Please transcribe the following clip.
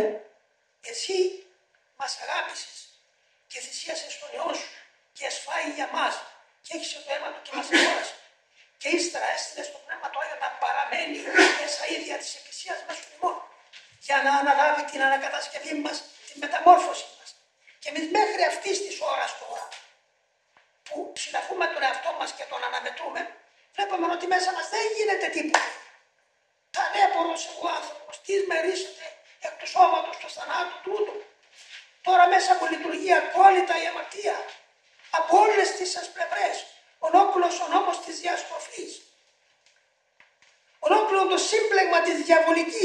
μου, εσύ μας αγάπησες και θυσίασες τον Υιό σου και εσφάει για μας και έχεις το αίμα του και μας αγόρασε. Και ύστερα έστειλες το Πνεύμα το Άγιο να παραμένει μέσα ίδια της Εκκλησίας μέσω ημών για να αναλάβει την ανακατασκευή μας, τη μεταμόρφωση μας. Και εμείς μέχρι αυτής της ώρας τώρα που συναφούμε τον εαυτό μας και τον αναμετρούμε, βλέπουμε ότι μέσα μας δεν γίνεται τίποτα. Ταλέπορος εγώ άνθρωπος, τι μερίσετε Τώρα μέσα από λειτουργεί ακόλυτα η αμαρτία από όλες τις πλευρές. Ολόκληρος ο νόμος της διαστροφή. Ολόκληρο το σύμπλεγμα της διαβολικής